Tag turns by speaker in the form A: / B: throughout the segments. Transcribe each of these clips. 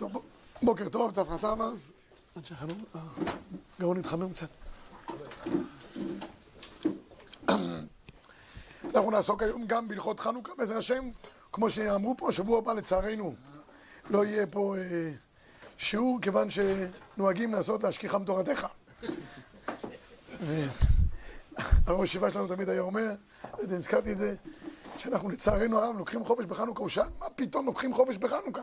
A: טוב, בוקר טוב, צפרא תמה. עד שחנו, הגאון התחמם קצת. אנחנו נעסוק היום גם בהלכות חנוכה, בעזר השם, כמו שאמרו פה, שבוע הבא לצערנו לא יהיה פה אה, שיעור, כיוון שנוהגים לעשות להשכיחם תורתך. הראש ישיבה שלנו תמיד היה אומר, לא יודע, הזכרתי את זה, שאנחנו לצערנו הרב לוקחים חופש בחנוכה, הוא שאל, מה פתאום לוקחים חופש בחנוכה?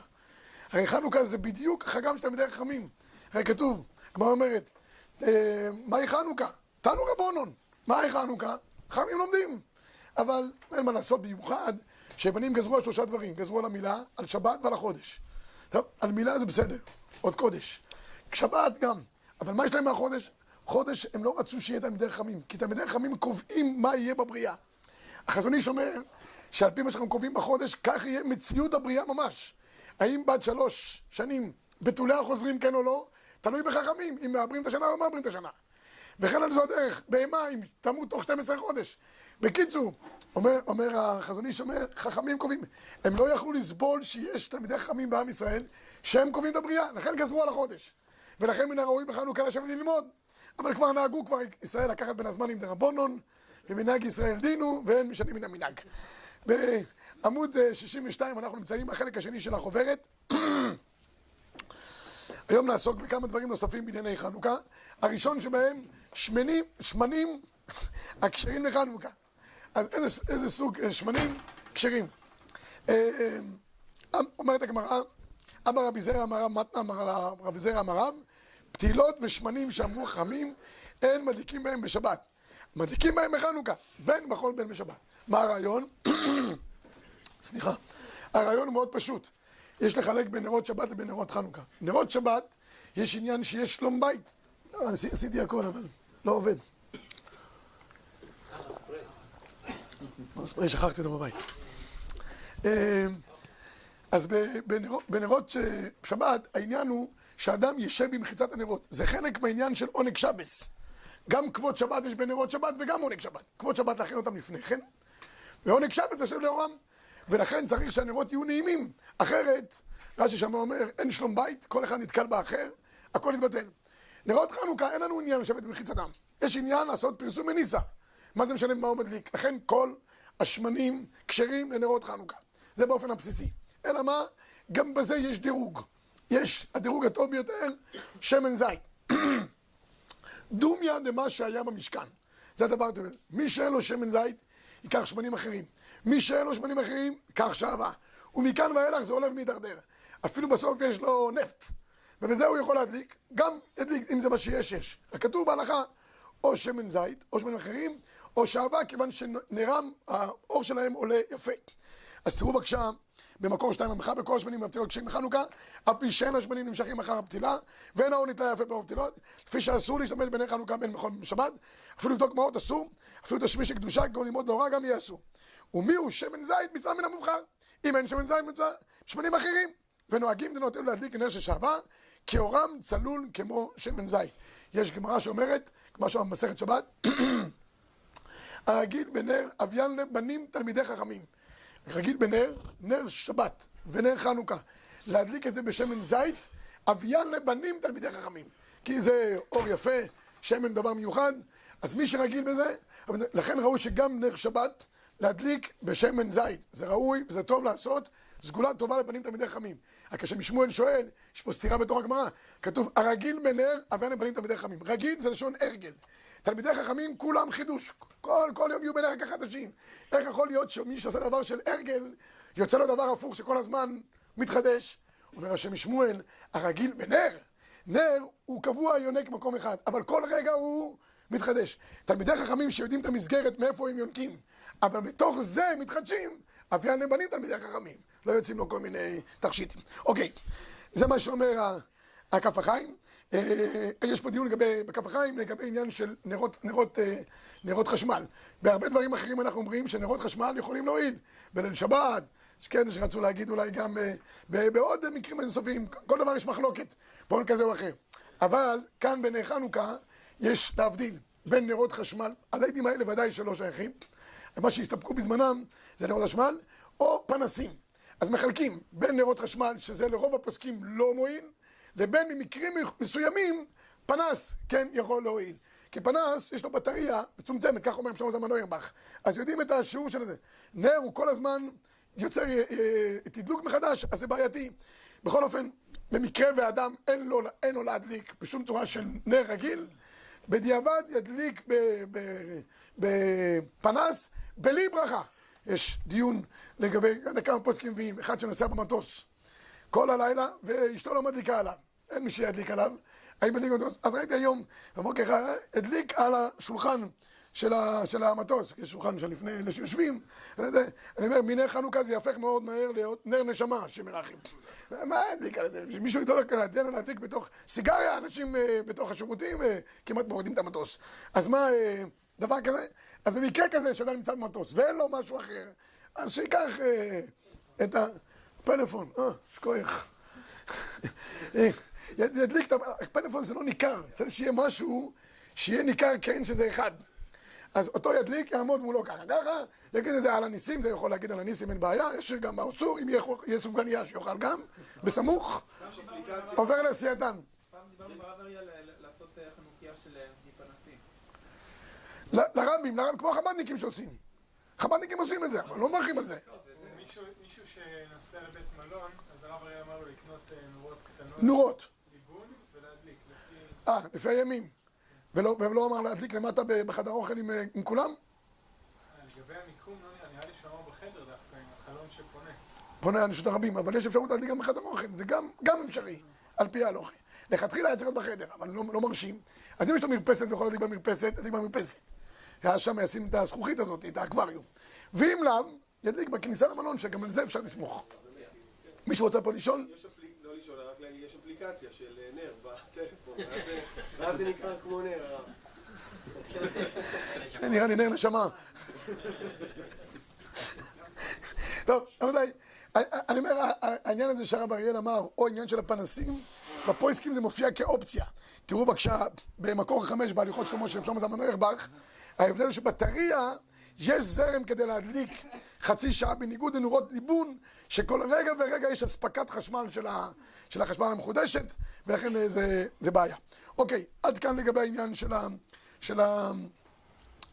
A: הרי חנוכה זה בדיוק חגם של תלמידי חכמים. הרי כתוב, כמו אומרת, אה, מהי חנוכה? תנו רבונון. מהי חנוכה? חכמים לומדים. אבל אין מה לעשות במיוחד, שבנים גזרו על שלושה דברים, גזרו על המילה, על שבת ועל החודש. טוב, על מילה זה בסדר, עוד קודש. שבת גם, אבל מה יש להם מהחודש? חודש הם לא רצו שיהיה תלמידי חכמים, כי תלמידי חכמים קובעים מה יהיה בבריאה. החזון איש אומר שעל פי מה שאנחנו קובעים בחודש, כך יהיה מציאות הבריאה ממש. האם בת שלוש שנים בתוליה חוזרים כן או לא? תלוי בחכמים, אם מעברים את השנה או לא מעברים את השנה. וכן על זו הדרך, בהמה אם תמות תוך 12 חודש. בקיצור, אומר, אומר החזון איש, אומר, חכמים קובעים. הם לא יכלו לסבול שיש תלמידי חכמים בעם ישראל שהם קובעים את הבריאה, לכן גזרו על החודש. ולכן מן הראוי בחנוכה לשבת ללמוד. אבל כבר נהגו כבר ישראל לקחת בין הזמנים דרבונון, ומנהג ישראל דינו, ואין משנים מן המנהג. בעמוד 62 אנחנו נמצאים בחלק השני של החוברת. היום נעסוק בכמה דברים נוספים בענייני חנוכה. הראשון שבהם, שמנים, שמנים הכשרים לחנוכה. אז איזה, איזה סוג שמנים כשרים? אומרת הגמרא, אמר רבי זרע אמר רב מתנה אמר רבי זרע אמר רב, פתילות ושמנים שאמרו חכמים, אין מדליקים בהם בשבת. מדליקים בהם בחנוכה, בין בחול בין בשבת. מה הרעיון? סליחה. הרעיון הוא מאוד פשוט. יש לחלק בין נרות שבת לבין נרות חנוכה. נרות שבת, יש עניין שיש שלום בית. לא, עשיתי הכל, אבל לא עובד. ספרי, שכחתי אותו בבית. אז בנרות שבת, העניין הוא שאדם ישב במחיצת הנרות. זה חלק מהעניין של עונג שבס. גם כבוד שבת יש בנרות שבת וגם עונג שבת. כבוד שבת להכין אותם לפני כן, ועונג שבת זה יושב לאורם. ולכן צריך שהנרות יהיו נעימים. אחרת, רש"י שם אומר, אין שלום בית, כל אחד נתקל באחר, הכל יתבטל. נרות חנוכה, אין לנו עניין לשבת במחיצתם. יש עניין לעשות פרסום מניסה. מה זה משנה מה הוא מדליק? לכן כל השמנים כשרים לנרות חנוכה. זה באופן הבסיסי. אלא מה? גם בזה יש דירוג. יש, הדירוג הטוב ביותר, שמן זית. דומיה דמה שהיה במשכן. זה הדבר. מי שאין לו שמן זית, ייקח שמנים אחרים. מי שאין לו שמנים אחרים, ייקח שעבה. ומכאן ואילך זה עולה ומידרדר. אפילו בסוף יש לו נפט. ובזה הוא יכול להדליק, גם ידליק, אם זה מה שיש, יש. כתוב בהלכה, או שמן זית, או שמנים אחרים, או שעבה, כיוון שנרם, האור שלהם עולה יפה. אז תראו בבקשה, במקור שתיים המחה, בכל השמנים והפתילות כשהם בחנוכה, אף פי שאין השמנים נמשכים אחר הפתילה, ואין האור נתלה יפה באור הפתילות, לפי שאסור להשתמש בני חנוכה בין בכל בשבת, אפילו לבדוק מעות אסור, אפילו תשמיש הקדושה, כגון ללמוד להוראה גם יהיה אסור. ומי הוא שמן זית מצווה מן המובחר? אם אין שמן זית מצווה, שמנים אחרים. ונוהגים בנות אלו להדליק נר של שעבה, כאורם צלול כמו שמן זית. יש גמרא שאומרת, כמו שאומר במסכת שבת, הרגיל בנר אביין לבנים תלמידי חכמים. רגיל בנר, נר שבת ונר חנוכה. להדליק את זה בשמן זית, אביין לבנים תלמידי חכמים. כי זה אור יפה, שמן דבר מיוחד, אז מי שרגיל בזה, לכן ראוי שגם נר שבת להדליק בשמן זית. זה ראוי וזה טוב לעשות, סגולה טובה לבנים תלמידי חכמים. רק כשמשמואל שואל, יש פה סתירה בתור הגמרא, כתוב הרגיל בנר אביין לבנים תלמידי חכמים. רגיל זה לשון הרגל. תלמידי חכמים כולם חידוש, כל, כל יום יהיו רק חדשים. איך יכול להיות שמי שעושה דבר של הרגל, יוצא לו דבר הפוך שכל הזמן מתחדש? אומר השם משמואל, הרגיל בנר, נר הוא קבוע יונק במקום אחד, אבל כל רגע הוא מתחדש. תלמידי חכמים שיודעים את המסגרת מאיפה הם יונקים, אבל מתוך זה מתחדשים, אביין לבנים תלמידי חכמים, לא יוצאים לו כל מיני תכשיטים. אוקיי, זה מה שאומר הכף החיים. יש פה דיון לגבי, בכף החיים, לגבי עניין של נרות, נרות, נרות חשמל. בהרבה דברים אחרים אנחנו אומרים שנרות חשמל יכולים להועיל. בליל שבת, כן, שרצו להגיד אולי גם בעוד מקרים אינסופיים, כל דבר יש מחלוקת, באופן כזה או אחר. אבל כאן בנר חנוכה יש להבדיל בין נרות חשמל, הליידים האלה ודאי שלא שייכים, מה שהסתפקו בזמנם זה נרות חשמל, או פנסים. אז מחלקים בין נרות חשמל, שזה לרוב הפוסקים לא מועיל, לבין במקרים מסוימים, פנס כן יכול להועיל. כי פנס, יש לו בטריה מצומצמת, כך אומר שלמה זמן נוירבך. אז יודעים את השיעור של זה. נר הוא כל הזמן יוצר אה, אה, תדלוק מחדש, אז זה בעייתי. בכל אופן, במקרה ואדם אין לו, אין לו להדליק בשום צורה של נר רגיל, בדיעבד ידליק בפנס בלי ברכה. יש דיון לגבי, כמה פוסקים מביאים, אחד שנוסע במטוס כל הלילה ואשתו לא מדליקה עליו, אין מי שידליק עליו, האם מדליק במטוס? אז ראיתי היום, בבוקר אחד, הדליק על השולחן של, ה, של המטוס, יש שולחן שלפני אלה שיושבים, אני אומר, מנר חנוכה זה יהפך מאוד מהר להיות נר נשמה, שמרחים. מה הדליק על זה? מישהו ידעו לנו להדליק בתוך סיגריה, אנשים אה, בתוך השירותים אה, כמעט מורידים את המטוס. אז מה, אה, דבר כזה? אז במקרה כזה שאדם נמצא במטוס ואין לו משהו אחר, אז שיקח את הפלאפון, אה, שכוח. ידליק את הפלאפון, זה לא ניכר, צריך שיהיה משהו שיהיה ניכר כן שזה אחד. אז אותו ידליק, יעמוד מולו ככה ככה, יגיד את זה על הניסים, זה יכול להגיד על הניסים, אין בעיה, יש גם באוצור, אם יהיה סופגניה שיאכל גם, בסמוך, עובר לעשייתן.
B: פעם דיברנו ברב אריה לעשות אה, חנוכיה של אה, פנסים.
A: לרבים, לרבים, כמו החב"דניקים שעושים. חב"דניקים עושים את זה, אבל לא מברכים על זה.
C: מישהו שנוסע לבית מלון, אז הרב אריה אמר לו לקנות אה, נורות קטנות.
A: נורות. אה, לפי הימים. ולא, ולא אמר להדליק למטה בחדר אוכל עם, עם כולם?
C: לגבי המיקום, לא נראה, נראה לי שהוא אמר בחדר דווקא, עם החלון שפונה.
A: פונה אנשים הרבים, אבל יש אפשרות להדליק גם בחדר אוכל, זה גם, גם אפשרי, על פי ההלוכה. לכתחילה היה צריך להיות בחדר, אבל לא, לא מרשים. אז אם יש לו מרפסת ויכול להדליק במרפסת, ידליק במרפסת. ואז שם ישים את הזכוכית הזאת, את האקווריום. ואם לאו, ידליק בכניסה למלון, שגם על זה אפשר לסמוך. מישהו רוצה פה לשאול?
D: לא לשאול, רק להגיד, יש אפליקציה של אה, נר בטלפון, ואז זה נקרא כמו נר, הרב.
A: נראה לי נר נשמה. טוב, רבותיי, אני אומר, העניין הזה שהרב אריאל אמר, או העניין של הפנסים, בפויסקים זה מופיע כאופציה. תראו בבקשה, במקור חמש בהליכות שלמה של שלמה זמן נוירבך, ההבדל הוא שבטריה יש זרם כדי להדליק חצי שעה בניגוד לנורות ליבון, שכל רגע ורגע יש אספקת חשמל של, ה, של החשמל המחודשת, ולכן זה, זה בעיה. אוקיי, עד כאן לגבי העניין של, ה, של, ה,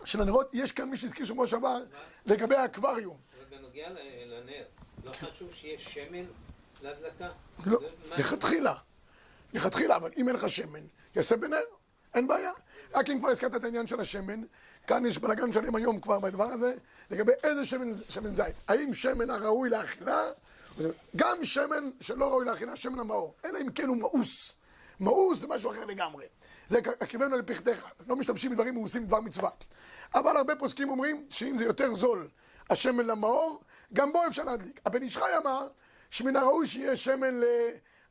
A: של הנרות. יש כאן מי שהזכיר שבוע שעבר לגבי האקווריום.
E: בנוגע לנר, לא חשוב שיש שמן להדלקה?
A: לא, לכתחילה. לכתחילה, אבל אם אין לך שמן, יעשה בנר, אין בעיה. רק אם כבר הזכרת את העניין של השמן, כאן יש בלאגן שלם היום כבר בדבר הזה, לגבי איזה שמן, שמן זית. האם שמן הראוי לאכילה, גם שמן שלא ראוי לאכילה, שמן המאור. אלא אם כן הוא מאוס. מאוס זה משהו אחר לגמרי. זה הקריבנו לפכתך, לא משתמשים בדברים מאוסים בדבר מצווה. אבל הרבה פוסקים אומרים שאם זה יותר זול השמן למאור, גם בו אפשר להדליק. הבן איש חי אמר שמן הראוי שיהיה שמן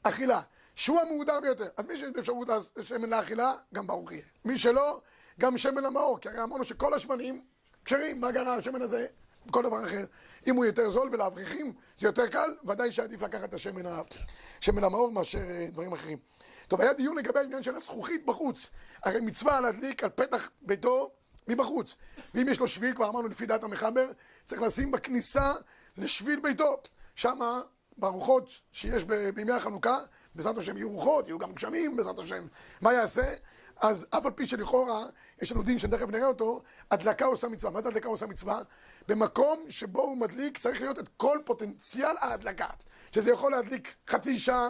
A: לאכילה. שהוא המהודר ביותר. אז מי שיש באפשרות שמן לאכילה, גם ברוך יהיה. מי שלא, גם שמן למאור, כי הרי אמרנו שכל השמנים כשרים, מה גרה השמן הזה? כל דבר אחר. אם הוא יותר זול ולאברכים זה יותר קל, ודאי שעדיף לקחת את השמן, השמן המאור מאשר אה, דברים אחרים. טוב, היה דיון לגבי העניין של הזכוכית בחוץ. הרי מצווה להדליק על פתח ביתו מבחוץ. ואם יש לו שביל, כבר אמרנו לפי דעת המחבר, צריך לשים בכניסה לשביל ביתו. שמה, ברוחות שיש בימי החנוכה, בעזרת השם יהיו רוחות, יהיו גם גשמים, בעזרת השם. מה יעשה? אז אף על פי שלכאורה, יש לנו דין שתכף נראה אותו, הדלקה עושה מצווה. מה זה הדלקה עושה מצווה? במקום שבו הוא מדליק צריך להיות את כל פוטנציאל ההדלקה. שזה יכול להדליק חצי שעה,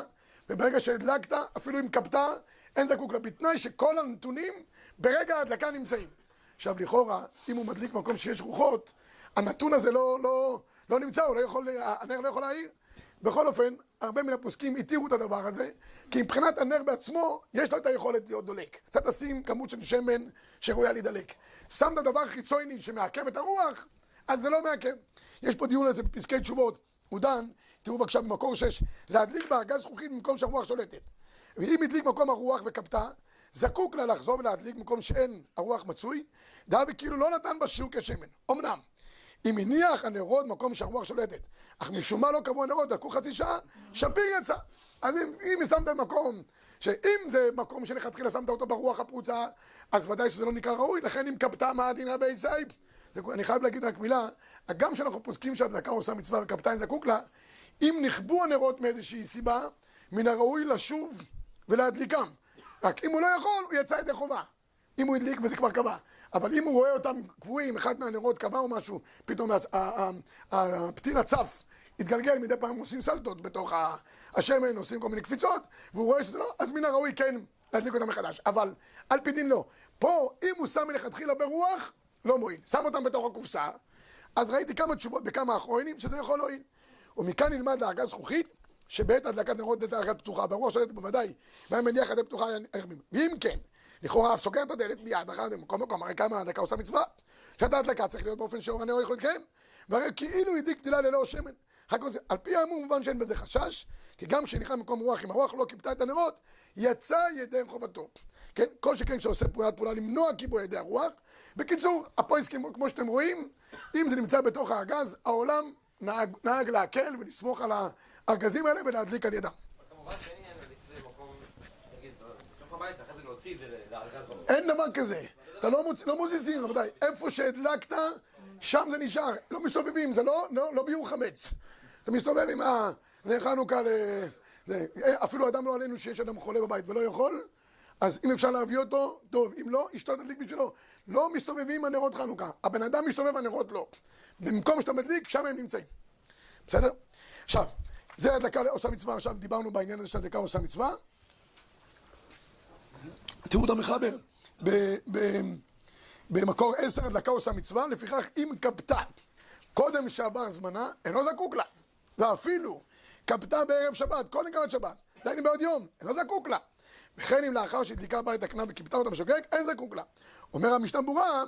A: וברגע שהדלקת, אפילו אם כפתה, אין זקוק לה. בתנאי שכל הנתונים ברגע ההדלקה נמצאים. עכשיו לכאורה, אם הוא מדליק במקום שיש רוחות, הנתון הזה לא, לא, לא נמצא, הוא לא יכול, הנר לא יכול להעיר. בכל אופן, הרבה מן הפוסקים התירו את הדבר הזה, כי מבחינת הנר בעצמו, יש לו את היכולת להיות דולק. אתה תשים כמות של שמן שראויה להידלק. שמת דבר חיצוני שמעכב את הרוח, אז זה לא מעכב. יש פה דיון על זה בפסקי תשובות. הוא דן, תראו בבקשה במקור 6, להדליק בארגז זכוכית במקום שהרוח שולטת. ואם הדליק מקום הרוח וכבתה, זקוק לה לחזור ולהדליק במקום שאין הרוח מצוי, דהבי כאילו לא נתן בשיעור כשמן. אמנם, אם הניח הנרות מקום שהרוח שולטת, אך משום מה לא קבעו הנרות, דלקו חצי שעה, שפיר יצא. אז אם, אם שמת במקום, שאם זה מקום שלכתחילה שמת אותו ברוח הפרוצה, אז ודאי שזה לא נקרא ראוי, לכן אם הדין רבי סייב. אני חייב להגיד רק מילה, הגם שאנחנו פוסקים שהדלקה עושה מצווה וכפתה אין זקוק לה, אם נכבו הנרות מאיזושהי סיבה, מן הראוי לשוב ולהדליקם. רק אם הוא לא יכול, הוא יצא ידי חובה. אם הוא הדליק וזה כבר קבע. אבל אם הוא רואה אותם קבועים, אחד מהנרות קבע או משהו, פתאום הפתיל הצף התגלגל, מדי פעם עושים סלטות בתוך השמן, עושים כל מיני קפיצות, והוא רואה שזה לא, אז מן הראוי כן להדליק אותם מחדש. אבל על פי דין לא. פה, אם הוא שם מלכתחילה ברוח, לא מועיל. שם אותם בתוך הקופסה, אז ראיתי כמה תשובות בכמה אחרונים שזה יכול להועיל. ומכאן נלמד להרגה זכוכית, שבעת הדלקת נרות דלת הדלקת פתוחה, ברוח שולטת בוודאי, והיה מניח הדלת פתוחה היה נחמים. ואם כן, לכאורה אף סוגר את הדלת מיד, אחר במקום מקום, הרי כמה הדלקה עושה מצווה, שאתה הדלקה צריך להיות באופן שאור הנאור יכול להתקיים, והרי כאילו הדליק תילה ללא שמן. על פי האמור מובן שאין בזה חשש, כי גם כשנכנס במקום רוח, אם הרוח לא כיבתה את הנרות, יצא ידי חובתו. כן, כל שכן שעושה פעולת פעולה למנוע כיבוי ידי הרוח. בקיצור, הפויסקים, כמו שאתם רואים, אם זה נמצא בתוך הארגז, העולם נהג, נהג להקל ולסמוך על הארגזים האלה ולהדליק על ידם.
F: כמובן שאין עניין להדליק את זה במקום, נגיד, בתוך הבית, אחרי זה להוציא את זה לארגז במקום.
A: אין דבר כזה. אתה לא, מוצ... לא מוזיזים, רבותיי. איפה שהדלקת, שם זה נשאר. לא מסתובבים, זה לא, לא, לא ביור חמץ. אתה מסתובב עם ה... חנוכה ל... זה. אפילו אדם לא עלינו שיש אדם חולה בבית ולא יכול, אז אם אפשר להביא אותו, טוב. אם לא, אשתו תדליק בשבילו. לא מסתובבים הנרות חנוכה. הבן אדם מסתובב, הנרות לא. במקום שאתה מדליק, שם הם נמצאים. בסדר? עכשיו, זה הדלקה עושה מצווה. עכשיו דיברנו בעניין הזה של הדלקה עושה מצווה. את המחבר. במקור עשר הדלקה עושה מצווה, לפיכך אם כבתה קודם שעבר זמנה, אינו זקוק לה. ואפילו כבתה בערב שבת, קודם קראת שבת, דייני בעוד יום, אינו זקוק לה. וכן אם לאחר שהדליקה בית הקנה וכיבתה אותה בשוקק, אין זקוק לה. אומר המשנה ברורה,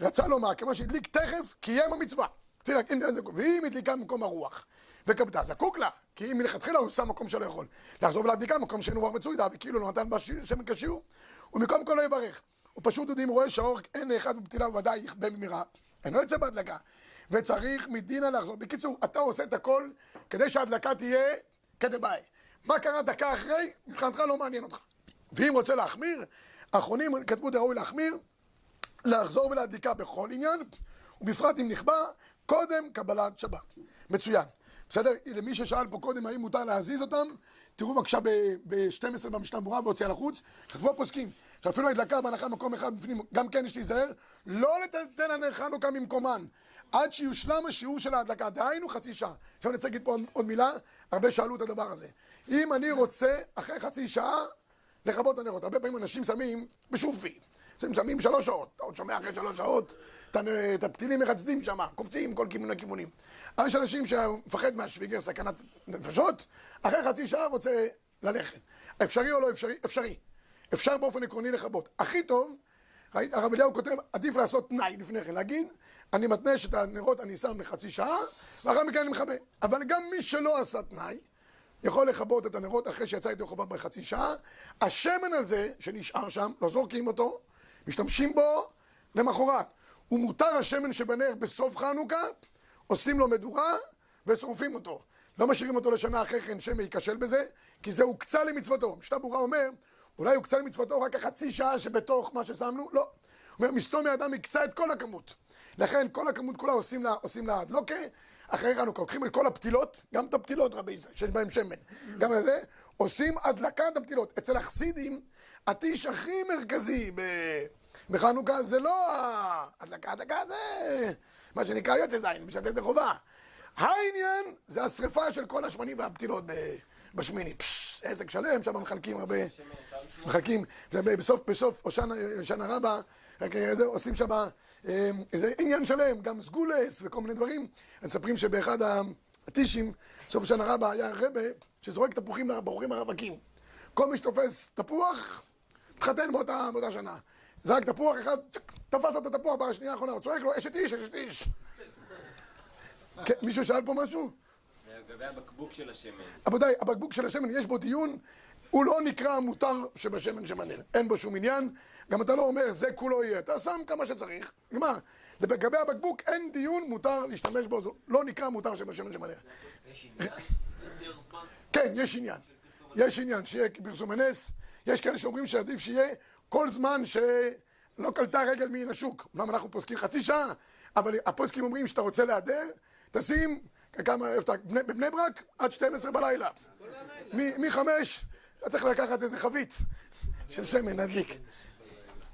A: רצה לומר, כיוון שהדליק תכף, קיים המצווה. תראה, אם אין זקוק, ואם הדליקה במקום הרוח, וכבתה, זקוק לה, כי אם מלכתחילה הוא שם מקום שלא יכול. לחזור ולהדליקה במקום שאין רוח מצוידה, וכאילו לא נתן בה שמן כשיעור, ומקום כל לא יברך. הוא פשוט דודי אם רואה שהאור אין לאחד בפתילה ודאי יכבה במהרה, אינו יוצא בהדלקה. וצריך מדינה לחזור. בקיצור, אתה עושה את הכל כדי שההדלקה תהיה כדבעי. מה קרה דקה אחרי, מבחינתך לא מעניין אותך. ואם רוצה להחמיר, האחרונים כתבו דראוי להחמיר, לחזור ולהדליקה בכל עניין, ובפרט אם נכבה, קודם קבלת שבת. מצוין. בסדר? למי ששאל פה קודם האם מותר להזיז אותם, תראו בבקשה ב-12 במשנה ברורה והוציאה לחוץ, כתבו הפוסקים, שאפילו הדלקה בהנחה במקום אחד בפנים, גם כן יש להיזהר, לא לטלטל הנר חנוכה ממקומן, עד שיושלם השיעור של ההדלקה, דהיינו חצי שעה. עכשיו אני רוצה להגיד פה עוד, עוד מילה, הרבה שאלו את הדבר הזה. אם אני רוצה, אחרי חצי שעה, לכבות הנרות. הרבה פעמים אנשים שמים בשופי. הם שמים שלוש שעות. אתה עוד שומע אחרי שלוש שעות את הפתילים מרצדים שם, קופצים כל כיוון לכיוונים. אז יש אנשים שמפחד מהשוויגר, סכנת נפשות, אחרי חצי שעה רוצה ללכת. אפשרי או לא אפשרי? אפשרי. אפשר באופן עקרוני לכבות. הכי טוב, הרב אליהו כותב, עדיף לעשות תנאי לפני כן, להגיד, אני מתנה שאת הנרות אני שם לחצי שעה, ואחר מכן אני מכבה. אבל גם מי שלא עשה תנאי, יכול לכבות את הנרות אחרי שיצא ידי חובה בחצי שעה. השמן הזה שנשאר שם, לא זורקים אותו, משתמשים בו למחרת. ומותר השמן שבנר בסוף חנוכה, עושים לו מדורה ושורפים אותו. לא משאירים אותו לשנה אחרי כן שמא ייכשל בזה, כי זה הוקצה למצוותו. משנה ברורה אומר, אולי הוקצה למצוותו רק החצי שעה שבתוך מה ששמנו? לא. אומר, מסתום האדם הקצה את כל הכמות. לכן כל הכמות כולה עושים לה, עושים לה הדלוקה. אחרי חנוכה, לוקחים את כל הפתילות, גם את הפתילות רבי ישראל, שיש בהן שמן, גם את זה, עושים הדלקת הפתילות. אצל החסידים, הטיש הכי מרכזי ב- בחנוכה זה לא ההדלקה, הדלקה זה מה שנקרא יוצא זין, משתת חובה. העניין זה השריפה של כל השמנים והפתילות בשמיני. עסק שלם, שם מחלקים הרבה, מחלקים, בסוף, בסוף הושענא רבה, זה, עושים שם אה, איזה עניין שלם, גם סגולס וכל מיני דברים. מספרים שבאחד הטישים, בסוף הושענא רבה, היה רבה שזורק תפוחים לבחורים הרווקים. כל מי שתופס תפוח, מתחתן באותה, באותה שנה. זרק תפוח אחד, תפס לו את התפוח בשנייה האחרונה, הוא צועק לו, אשת איש, אשת איש. כן, מישהו שאל פה משהו?
F: לגבי הבקבוק של השמן.
A: רבותיי, הבקבוק של השמן, יש בו דיון, הוא לא נקרא המותר שבשמן שמנהל, אין בו שום עניין, גם אתה לא אומר זה כולו יהיה, אתה שם כמה שצריך, נגמר. לגבי הבקבוק אין דיון, מותר להשתמש בו, לא נקרא מותר שבשמן שמנהל. יש עניין? כן, יש עניין. יש עניין שיהיה פרסום הנס, יש כאלה שאומרים שעדיף שיהיה כל זמן שלא קלטה רגל מן השוק. אמנם אנחנו פוסקים חצי שעה, אבל הפוסקים אומרים שאתה רוצה להדר, תשים, כמה, בבני ברק עד 12 בלילה. מ-5 אתה צריך לקחת איזה חבית של שמן, נדליק.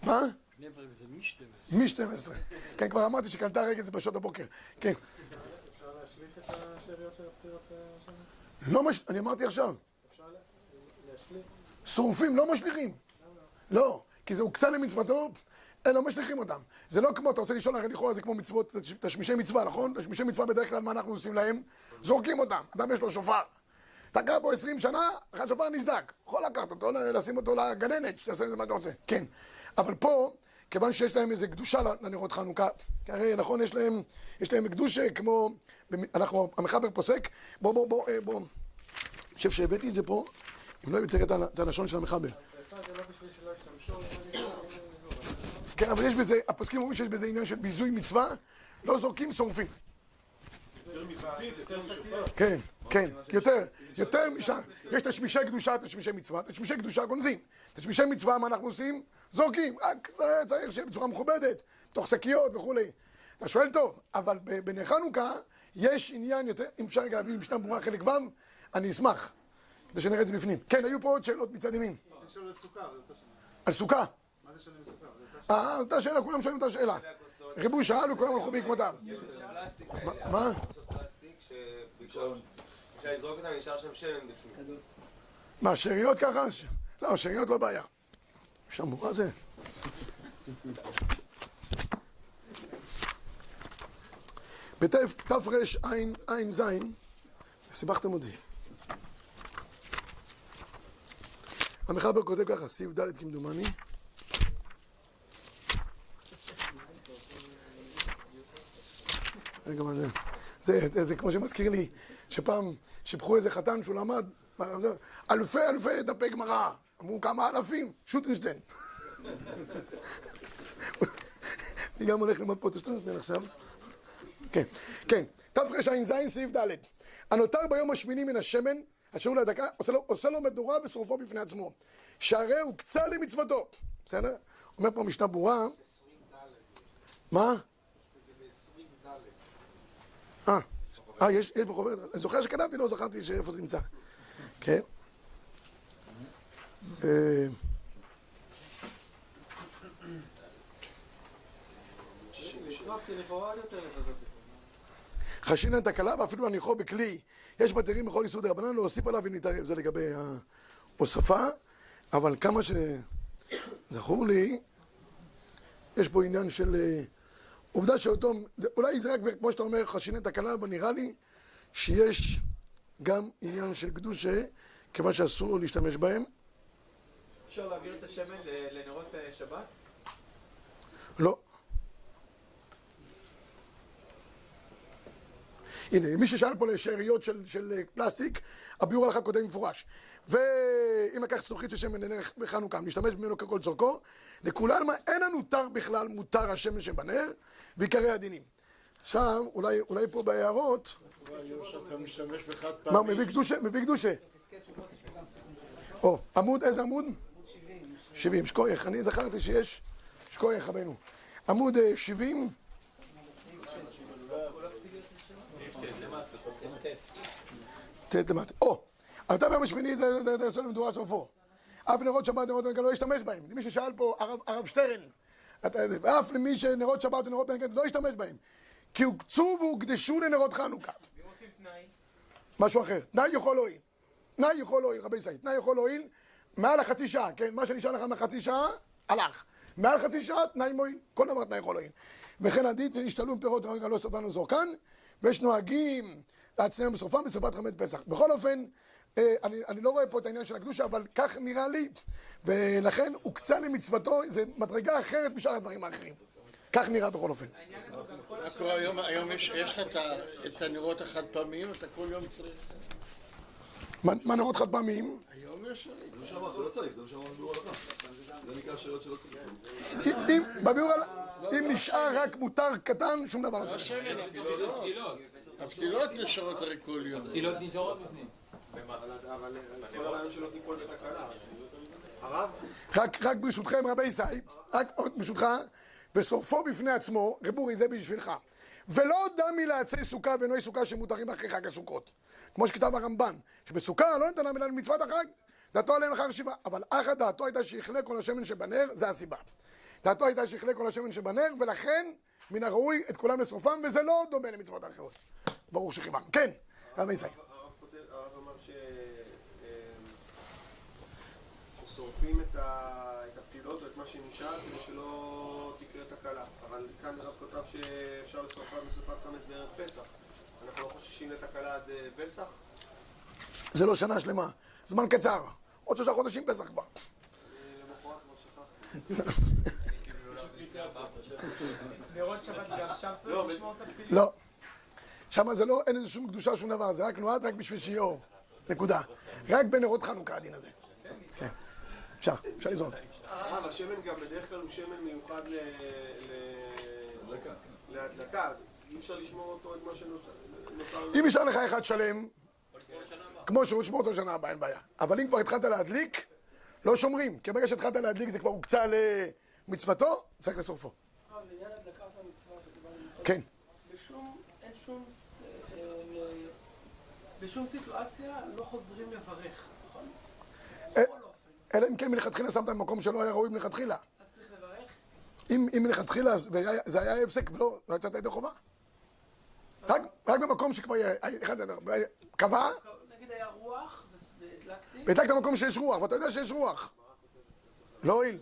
A: מה?
G: בני מ-12.
A: מ-12. כן, כבר אמרתי שקנתה רגל זה בשעות הבוקר. כן.
C: אפשר להשליך את השאריות של הפטירות
A: לא מש... אני אמרתי עכשיו.
C: אפשר להשליך?
A: שרופים לא משליכים. לא, כי זה הוקצה למצוותו, לא משליכים אותם. זה לא כמו, אתה רוצה לשאול, הרי לכאורה זה כמו מצוות, תשמישי מצווה, נכון? תשמישי מצווה בדרך כלל, מה אנחנו עושים להם? זורקים אותם. אדם יש לו שופר. תקע בו 20 שנה, השופר נסדק. יכול לקחת אותו, לשים אותו לגננת, שתעשה עם זה מה שאתה רוצה. כן. אבל פה, כיוון שיש להם איזה קדושה לנרות חנוכה, כי הרי נכון, יש להם, יש להם קדושה כמו, אנחנו, המחבר פוסק, בוא, בוא, בוא, אה, בוא. אני חושב שהבאתי את זה פה, אם לא הבאתי את הלשון של המחבר.
C: לא לא
A: כן, אבל יש בזה, הפוסקים אומרים שיש בזה עניין של ביזוי מצווה, לא זורקים, שורפים. כן, כן, יותר, יותר משם. יש תשמישי קדושה, תשמישי מצווה, תשמישי קדושה גונזים. תשמישי מצווה, מה אנחנו עושים? זורקים, רק זה צריך שיהיה בצורה מכובדת, תוך שקיות וכולי. אתה שואל טוב, אבל ב- בנר חנוכה יש עניין יותר, אם אפשר רגע להביא משנה ברורה חלק ו', אני אשמח, כדי שנראה את זה בפנים. כן, היו פה עוד שאלות מצד ימין.
D: על
A: סוכה.
D: מה זה שונה מסוכר? זה אותה
A: אה, אותה שאלה, כולם שואלים אותה שאלה. ריבוי שאל וכולם הלכו בעקבותיו. מה-
F: אפשר לזרוק אותם ונשאר שם שמן בפנים.
A: מה, שאריות ככה? לא, שאריות לא בעיה. שמעו, מה זה? בתרע"ז, סיבכתם אותי. המחבר כותב ככה, סעיף ד' כמדומני. רגע, מה זה? זה, זה, זה כמו שמזכיר לי, שפעם שיבחו איזה חתן שהוא למד, אלפי אלפי דפי גמרא. אמרו כמה אלפים? שוטינשטיין. אני גם הולך ללמוד פה את השטרנשטיין עכשיו. כן, כן. תרע"ז סעיף ד' הנותר ביום השמיני מן השמן, אשר הוא להדקה, עושה לו, עושה לו מדורה ושרופו בפני עצמו. שהרי הוקצה למצוותו. בסדר? אומר פה משנה ברורה. מה? אה, אה, יש, בחוברת, אני זוכר שכתבתי, לא זכרתי שאיפה זה נמצא. כן. אה. חשינן תקלה ואפילו הניחו בכלי. יש מתירים בכל איסור דרבנן להוסיף עליו ונתערב. זה לגבי ההוספה, אבל כמה שזכור לי, יש פה עניין של אה, עובדה שאותו, אולי זה רק כמו שאתה אומר חשינן תקלה, אבל נראה לי שיש גם עניין של קדושה, כיוון שאסור להשתמש בהם.
B: אפשר להעביר את השמן לנרות אה, שבת?
A: לא. הנה, מי ששאל פה לשאריות של, של אה, פלסטיק, הביאור הלכה כותב במפורש. ואם לקח זכוכית של שמן לנר בחנוכה, נשתמש ממנו ככל צורכו, לכולנו אין הנותר בכלל מותר השמן שבנר, ועיקרי הדינים. עכשיו, אולי, אולי פה בהערות, מה. מביא קדושה, מביא קדושה. או, עמוד, איזה עמוד? 70, שכוייך, אני זכרתי שיש, שכוייך רבנו. עמוד אה, 70, ט למטה. או, אתה ביום השמיני זה עושה למדורה סופו. אף נרות שבת נרות בנגד לא ישתמש בהם. למי ששאל פה, הרב- שטרן, אף למי שנרות שבת ונרות בנגד לא ישתמש בהם. כי הוקצו והוקדשו לנרות חנוכה. משהו אחר. תנאי יכול להועיל. תנאי יכול להועיל, רבי ישראל. תנאי יכול להועיל מעל החצי שעה, כן? מה שנשאר לך מהחצי שעה, הלך. מעל חצי שעה, תנאי מועיל. כל דבר תנאי יכול להועיל. וכן עדיף נשתלו עם פירות רגע לא סופנו זורקן, ויש נוהגים להצניע בסופם בשרפת חמץ פסח. בכל אופן, אה, אני, אני לא רואה פה את העניין של הקדושה, אבל כך נראה לי, ולכן הוקצה למצוותו, זה מדרגה אחרת משאר הדברים האחרים. כך נראה בכל אופן.
G: היום? היום יש יש לך את הנרות החד פעמיים, אתה כל יום צריך...
A: מה נרות חד פעמיים?
G: היום יש...
H: זה מה שאמרת, שלא צריך, זה מה שאמרנו בביאור הלכה. זה נקרא שאלות שלא צריך.
A: אם- נשאר רק מותר קטן, שום דבר לא צריך.
G: הפתילות. הפתילות נשארות הרי כל יום.
F: פתילות נשארות בפנים.
D: אבל כל הרעיון שלא תיפול בתקלה. הרב?
A: רק, רק ברשותכם, רבי ישי, רק עוד ברשותך, ושורפו בפני עצמו, רב אורי, זה בשבילך. ולא דמי לעצי סוכה ונוי סוכה שמותרים אחרי חג הסוכות. כמו שכתב הרמב"ן, שבסוכה לא נתנה מילה למצוות החג, דעתו עליהם אחר שבעה. אבל אחא דעתו הייתה שיכלה כל השמן שבנר, זה הסיבה. דעתו הייתה שיכלה כל השמן שבנר, ולכן מן הראוי את כולם לשרופם, וזה לא דומה למצוות האחרות. ברור שכיוון. כן, רבי ישראל.
D: הרב כותב- אמר ש... אה, ששורפים את הפתילות ואת מה שנשאר כדי שלא תקרה תקלה. אבל כאן הרב כתב שאפשר עד משרפת חמץ בערב פסח. אנחנו לא חוששים לתקלה עד אה, פסח?
A: זה לא שנה שלמה, זמן קצר. עוד שלושה חודשים פסח כבר.
D: למחרת כבר שכחתי.
B: נרות שבת גם שם צריך
D: לא,
B: לשמור את הפתילים?
A: לא. שם זה לא, אין לזה שום קדושה, שום דבר, זה רק נועד רק בשביל שיהיה אור. נקודה. רק בנרות חנוכה הדין הזה. כן. אפשר, אפשר לזרום.
D: אה, והשמן גם בדרך כלל הוא שמן מיוחד ל... ל-
H: דקה.
D: להדלקה, אז אי אפשר לשמור אותו את מה שנותר.
A: אם נשאר לך אחד שלם, כמו שהוא, תשמור אותו שנה הבאה, אין בעיה. אבל אם כבר התחלת להדליק, לא שומרים. כי ברגע שהתחלת להדליק זה כבר הוקצה למצוותו, צריך לשרופו.
I: אה.
A: כן.
I: בשום, אה, בשום סיטואציה לא חוזרים לברך, נכון?
A: אה, אלא אם כן מלכתחילה שמת במקום שלא היה ראוי מלכתחילה.
I: אז צריך לברך.
A: אם, מלכתחילה זה היה- הפסק ולא לא יצאת ידי חובה. רק, רק במקום שכבר היה- קבע,
I: נגיד היה רוח, והדלקתי,
A: והדלקת במקום שיש רוח, ואתה יודע שיש רוח. לא הועיל.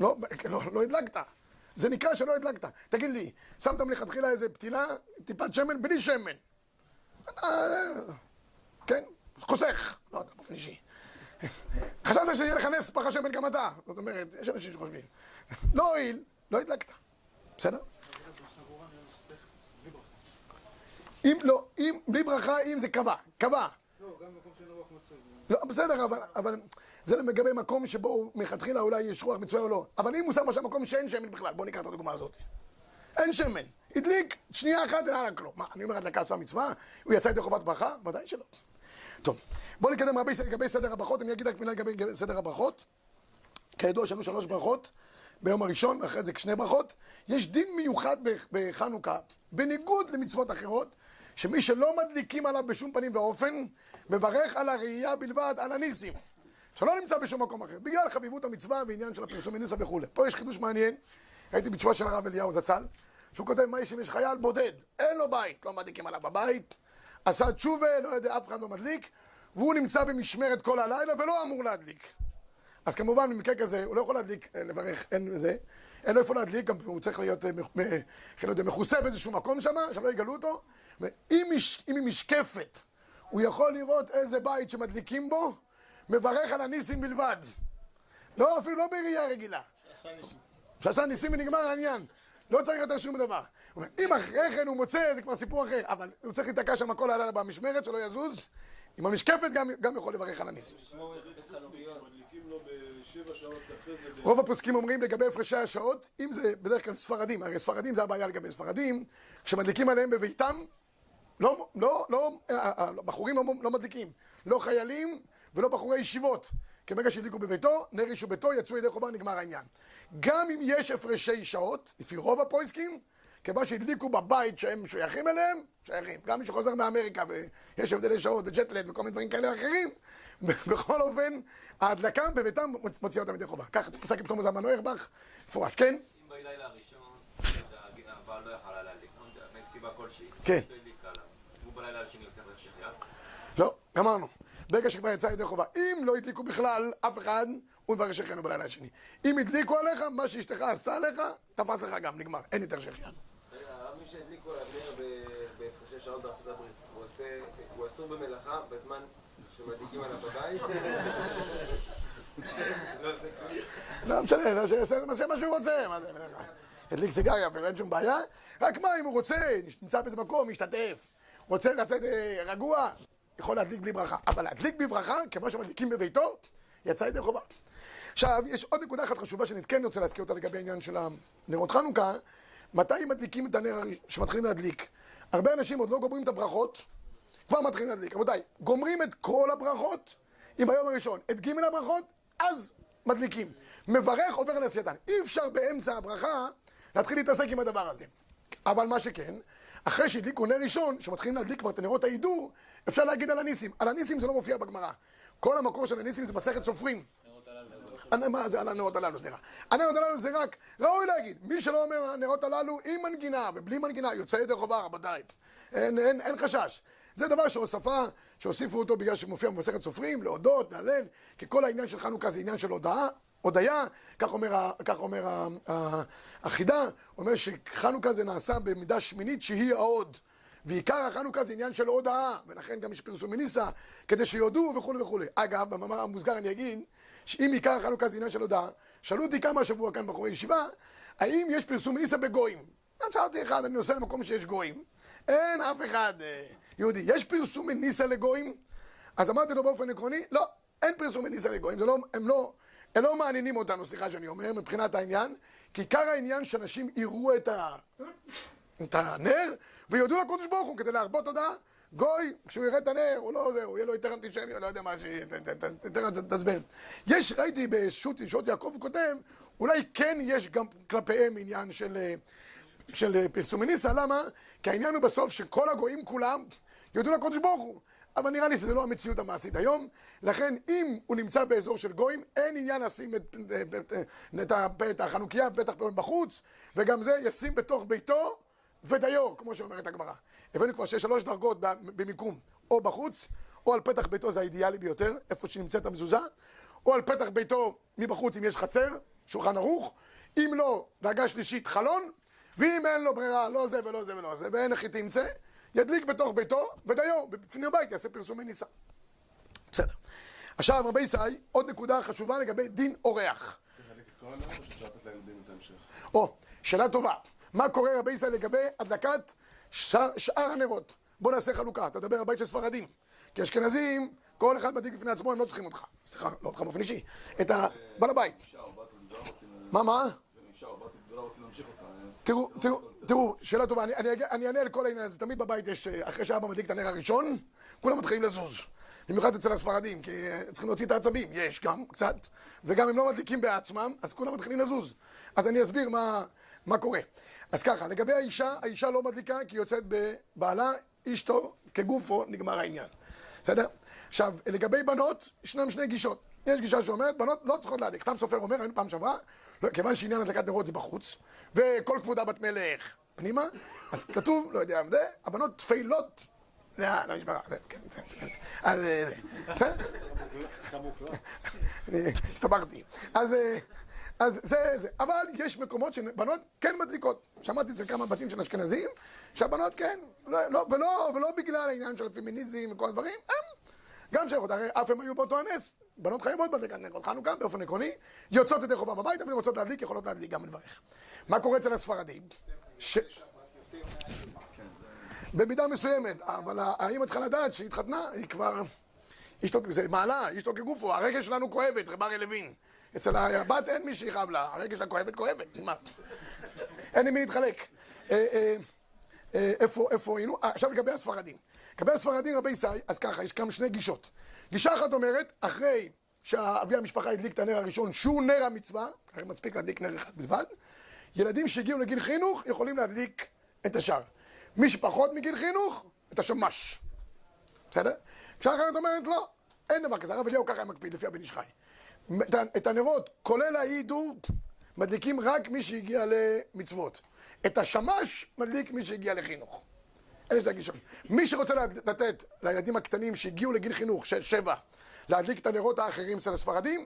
A: לא, לא, לא הדלקת. זה נקרא שלא הדלקת. תגיד לי, שמת מלכתחילה איזה פתילה, טיפת שמן, בלי שמן. כן, חוסך. לא, אתה באופן אישי. חשבת שיהיה לך נס פח השמן גם אתה. זאת אומרת, יש אנשים שחושבים. לא הועיל, לא הדלקת. בסדר? אם לא, אם, בלי ברכה, אם זה קבע, קבע. לא, בסדר, אבל, אבל זה לגבי מקום שבו מלכתחילה אולי יש רוח מצויה או לא. אבל אם הוא שם עכשיו מקום שאין שמן בכלל, בואו ניקח את הדוגמה הזאת. אין שמן. הדליק, שנייה אחת, אין כלום. מה, אני אומר הדלקה עשה מצווה? הוא יצא ידי חובת ברכה? ודאי שלא. טוב, בואו נתקדם רבי לגבי סדר הברכות, אני אגיד רק מילה לגבי סדר הברכות. כידוע, יש שלוש ברכות ביום הראשון, ואחרי זה שני ברכות. יש דין מיוחד בח- בחנוכה, בניגוד למצוות אחרות, שמי שלא מדליקים עליו בשום פנים ואופן, מברך על הראייה בלבד, על הניסים. שלא נמצא בשום מקום אחר, בגלל חביבות המצווה ועניין של הפרסום מניסה וכולי. פה יש חידוש מעניין, ראיתי בתשובה של הרב אליהו זצ"ל, שהוא כותב, מה יש אם יש חייל בודד, אין לו בית, לא מדליקים עליו בבית, עשה תשובה, לא יודע, אף אחד לא מדליק, והוא נמצא במשמרת כל הלילה ולא אמור להדליק. אז כמובן במקרה כזה הוא לא יכול להדליק, אה, לברך, אין זה, אין לו איפה להדליק, גם הוא צריך להיות אה, מ- לא מכוסה באיזשהו מקום שם, שלא יגלו אותו. מש- אם היא משקפת, הוא יכול לראות איזה בית שמדליקים בו, מברך על הניסים בלבד. לא, אפילו לא בראייה רגילה. שעשה ניסים ונגמר העניין. לא צריך יותר שום דבר. אם אחרי כן הוא מוצא, זה כבר סיפור אחר, אבל הוא צריך להיתקע שם כל הלילה במשמרת, שלא יזוז. עם המשקפת גם, גם יכול לברך על הניסים. רוב הפוסקים אומרים לגבי הפרשי השעות, אם זה בדרך כלל ספרדים, הרי ספרדים זה הבעיה לגבי ספרדים, כשמדליקים עליהם בביתם, לא, לא, לא, אה, אה, לא, בחורים לא, לא מדליקים, לא חיילים ולא בחורי ישיבות. כי ברגע שהדליקו בביתו, נר אישו ביתו, יצאו ידי חובה, נגמר העניין. גם אם יש הפרשי שעות, לפי רוב הפויסקים, כיוון שהדליקו בבית שהם שייכים אליהם, שייכים. גם מי שחוזר מאמריקה ויש הבדלי שעות וג'טלט וכל מיני דברים כאלה ואחרים, בכל אופן, ההדלקה בביתם מוציאה אותם ידי חובה. כך פסק פתאום זמן נוירבך, מפורש, כן?
F: אם בלילה הראשון הבעל לא יכל להדליק, מסיבה כלשהי,
A: כן.
F: לא הוא בלילה השני יוצא
A: לא, גמרנו. ברגע שכבר יצא ידי חובה. אם לא הדליקו בכלל אף אחד, הוא מברך שהחיינו בלילה השני. אם הדליקו עליך, מה שאשתך עשה עליך, תפס לך גם, נגמר. אין יותר.
J: הרב מי שהדליקו נר ב- בהפרשי שעות בארצות הברית, הוא אסור במלאכה בזמן שמדליקים עליו בבית? לא.
A: לא משנה, לא שיעשה מעשה מה שהוא רוצה. מה זה, הדליק סיגריה אפילו, אין שום בעיה. רק מה, אם הוא רוצה, נמצא באיזה מקום, משתתף, רוצה לצאת אה, רגוע, יכול להדליק בלי ברכה. אבל להדליק בברכה, כמו שמדליקים בביתו, יצא ידי חובה. עכשיו, יש עוד נקודה אחת חשובה שאני כן רוצה להזכיר אותה לגבי העניין של הנרות חנוכה. מתי מדליקים את הנר שמתחילים להדליק? הרבה אנשים עוד לא גומרים את הברכות, כבר מתחילים להדליק. רבותיי, גומרים את כל הברכות, אם ביום הראשון את ג' הברכות, אז מדליקים. מברך עובר על עשייתן. אי אפשר באמצע הברכה להתחיל להתעסק עם הדבר הזה. אבל מה שכן, אחרי שהדליקו נר ראשון, שמתחילים להדליק כבר את נרות ההידור, אפשר להגיד על הניסים. על הניסים זה לא מופיע בגמרא. כל המקור של הניסים זה מסכת סופרים. מה זה על הנרות הללו, סליחה. הנרות הללו זה רק, ראוי להגיד, מי שלא אומר הנרות הללו עם מנגינה ובלי מנגינה, יוצא ידי חובה, רבותיי. אין, אין, אין חשש. זה דבר שהוספה, שהוסיפו אותו בגלל שמופיע במסכת סופרים, להודות, להלל, כי כל העניין של חנוכה זה עניין של הודעה, הודיה, כך אומר, כך אומר החידה, אומר שחנוכה זה נעשה במידה שמינית שהיא ההוד. ועיקר החנוכה זה עניין של הודאה, ולכן גם יש פרסום מניסה, כדי שיודעו וכולי וכולי. אגב, במאמר המוסגר אני אגיד, שאם עיקר החנוכה זה עניין של הודאה, שאלו אותי כמה השבוע כאן בחורי ישיבה, האם יש פרסום מניסה בגויים? שאלתי אחד, אני נוסע למקום שיש גויים. אין אף אחד אה, יהודי. יש פרסום מניסה לגויים? אז אמרתי לו באופן עקרוני, לא, אין פרסום מניסה לגויים. לא, הם לא... הם לא מעניינים אותנו, סליחה שאני אומר, מבחינת העניין, כי עיקר העניין שאנשים יראו את ה... את הנר, ויודו לקדוש ברוך הוא כדי להרבות תודה. גוי, כשהוא יראה את הנר, הוא לא הוא יהיה לו יותר אנטישמי, לא יודע מה, ש- יותר תעצבן. יש, ראיתי בשו"ת שו"ת יעקב, הוא כותב, אולי כן יש גם כלפיהם עניין של, של אה, פרסומי ניסה, למה? כי העניין הוא בסוף שכל הגויים כולם יודו לקדוש ברוך הוא. אבל נראה לי שזה לא המציאות המעשית היום, לכן אם הוא נמצא באזור של גויים, אין עניין לשים את, את, את, את, החנוכיה בטח בחוץ, וגם זה ישים בתוך ביתו ודיו, כמו שאומרת הגמרא. הבאנו כבר שיש שלוש דרגות במיקום, או בחוץ, או על פתח ביתו זה האידיאלי ביותר, איפה שנמצאת המזוזה, או על פתח ביתו מבחוץ אם יש חצר, שולחן ערוך, אם לא, דרגה שלישית חלון, ואם אין לו ברירה, לא זה ולא זה ולא זה, ואין היא תמצא, ידליק בתוך ביתו, ודיו, בפנים הבית יעשה פרסומי ניסה. בסדר. עכשיו, רבי ישי, עוד נקודה חשובה לגבי דין אורח.
H: או
A: שאלה טובה. מה קורה רבי ישראל לגבי הדלקת שאר, שאר הנרות? בוא נעשה חלוקה, אתה מדבר על בית של ספרדים. כי אשכנזים, כל אחד מדליק בפני עצמו, הם לא צריכים אותך. סליחה, לא אותך באופן אישי. את ה... בעל הבית. מה, מה? תראו, תראו, תראו, שאלה טובה, אני, אני, אני אענה על כל העניין הזה. תמיד בבית יש, אה, אחרי שאבא מדליק את הנר הראשון, כולם מתחילים לזוז. במיוחד אצל הספרדים, כי אה, צריכים להוציא את העצבים, יש גם, קצת, וגם הם לא מדליקים בעצמם, אז כולם מתחילים לזוז. אז אני אסביר מה, מה קורה. אז ככה, לגבי האישה, האישה לא מדליקה כי היא יוצאת בבעלה, אשתו, כגופו, נגמר העניין. בסדר? עכשיו, לגבי בנות, ישנם שני גישות. יש גישה שאומרת, בנות לא צריכות להדליק. סתם סופר אומר, היינו פעם שעברה, לא, כיוון שעניין הדלקת נרות זה בחוץ, וכל כבודה בת מלך פנימה, אז כתוב, לא יודע, זה, הבנות תפילות. לא, לא נשמע, כן, כן, כן. אז, אה, בסדר? אני הסתבכתי. אז, אה, אז זה, זה. אבל יש מקומות שבנות כן מדליקות. שמעתי אצל כמה בתים של אשכנזים, שהבנות כן, לא, לא, ולא, ולא בגלל העניין של הפמיניזם וכל הדברים, הם גם שייכות, הרי אף הם היו באותו הנס. בנות חייבות בהדלקת נרות חנוכה באופן עקרוני, יוצאות ידי חובם הביתה, אבל רוצות להדליק, יכולות להדליק גם לברך. מה קורה אצל הספרדים? במידה מסוימת, אבל האמא צריכה לדעת שהיא התחתנה, היא כבר... אשתו, זה מעלה, אשתו כגופו, הרגש שלנו כואבת, רב אריה לוין. אצל הבת אין מי שיכאב לה, הרגש שלה כואבת, כואבת, מה? אין עם מי להתחלק. אה, אה, אה, איפה, היינו? עכשיו לגבי הספרדים. לגבי הספרדים, רבי ישי, אז ככה, יש כאן שני גישות. גישה אחת אומרת, אחרי שאבי המשפחה הדליק את הנר הראשון, שהוא נר המצווה, הרי מספיק להדליק נר אחד בלבד, ילדים שהגיעו לגיל חינוך יכולים להדליק את השאר. מי שפחות מגיל חינוך, את השמש. בסדר? גישה אחרת אומרת, לא, אין דבר כזה, הרב אליהו ככה היה מקפיד, לפי הבן איש חי. את הנרות, כולל ההידור, מדליקים רק מי שהגיע למצוות. את השמש מדליק מי שהגיע לחינוך. אלה שתי הגישות. מי שרוצה לתת לילדים הקטנים שהגיעו לגיל חינוך, שש, שבע, להדליק את הנרות האחרים אצל הספרדים,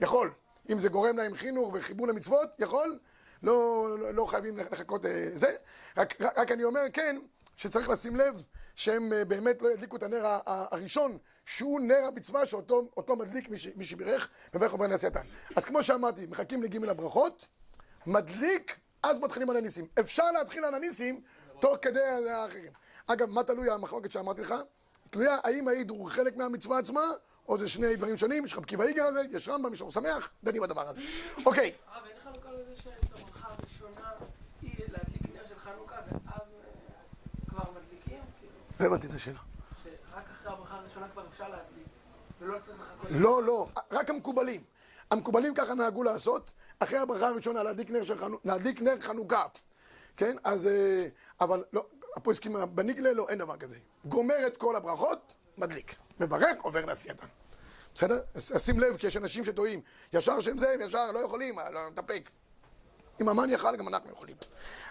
A: יכול. אם זה גורם להם חינוך וחיבור למצוות, יכול. לא, לא, לא חייבים לחכות אה, זה. רק, רק, רק אני אומר, כן, שצריך לשים לב שהם אה, באמת לא ידליקו את הנר ה- ה- הראשון, שהוא נר המצווה שאותו אותו מדליק מי, ש- מי שבירך, מברך עובר נעשייתן. אז כמו שאמרתי, מחכים לג' הברכות, מדליק, אז מתחילים על הניסים. אפשר להתחיל על הניסים תוך כדי האחרים. אגב, מה תלוי המחלוקת שאמרתי לך? תלויה האם ההידור הוא חלק מהמצווה עצמה, או זה שני דברים שונים, יש רב קיבא איגר הזה, יש רמב"ם, יש אור שמח, דנים בדבר הזה. אוקיי,
I: הרב, אין חלוקה לזה שאת הברכה הראשונה היא להדליק נר של חנוכה, ואז אה, כבר מדליקים?
A: לא הבנתי את השאלה.
I: שרק אחרי הברכה הראשונה כבר אפשר להדליק, ולא צריך לחכות.
A: לא, לא, רק המקובלים. המקובלים ככה נהגו לעשות, אחרי הברכה הראשונה. להדליק נר חנוכה. כן? אז... אה, אבל לא, הפועסקים בניגלה לא, אין דבר כזה. גומר את כל הברכות, מדליק. מברך, עובר לעשייתן. בסדר? שים לב, כי יש אנשים שטועים. ישר שהם זה, ישר לא יכולים, לא נתאפק. אם המן יכל, גם אנחנו יכולים.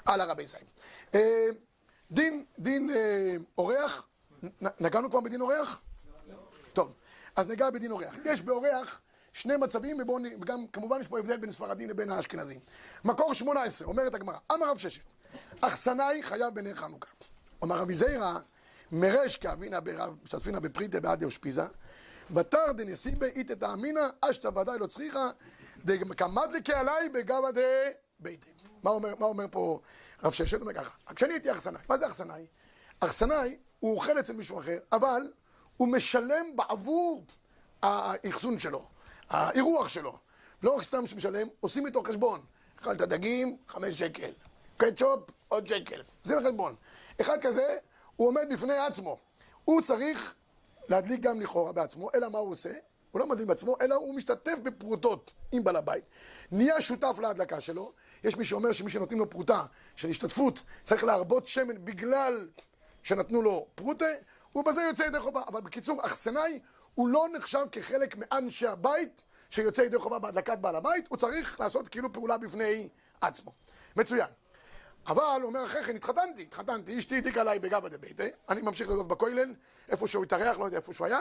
A: הלאה רבי ישראל. אה, דין, דין אה, אורח, נגענו כבר בדין אורח? טוב, אז ניגע בדין אורח. יש באורח שני מצבים, וגם כמובן יש פה הבדל בין ספרדים לבין האשכנזים. מקור 18, אומרת הגמרא, אמר רב ששת, אכסנאי חייב בנר חנוכה. אומר רבי זיירא, מרש כאבינה ברב, משתתפינה בפריטה בעד אושפיזה, בתר דנסיבה איתא תאמינא, אשתא ודאי לא צריכה, דקמדליקי עליי בגבא דביתי. מה אומר, פה רב ששת? אומר ככה, כשאני הייתי אכסנאי, מה זה אכסנאי? אכסנאי הוא אוכל אצל מישהו אחר, אבל הוא משלם בעבור האחסון שלו, האירוח שלו. לא רק סתם שמשלם, עושים איתו חשבון. אכלת דגים, חמש שקל. קטשופ, עוד שקל. זה החשבון. אחד כזה, הוא עומד בפני עצמו. הוא צריך להדליק גם לכאורה בעצמו, אלא מה הוא עושה? הוא לא מדליק בעצמו, אלא הוא משתתף בפרוטות עם בעל הבית. נהיה שותף להדלקה שלו. יש מי שאומר שמי שנותנים לו פרוטה של השתתפות צריך להרבות שמן בגלל שנתנו לו פרוטה, ובזה יוצא ידי חובה. אבל בקיצור, אכסנאי הוא לא נחשב כחלק מאנשי הבית שיוצא ידי חובה בהדלקת בעל הבית, הוא צריך לעשות כאילו פעולה בפני עצמו. מצוין. אבל, אומר אחרי כן, התחתנתי, התחתנתי, אשתי הדליק עליי בגבא דביתא, אני ממשיך לדעות בכולל, איפה שהוא התארח, לא יודע איפה שהוא היה,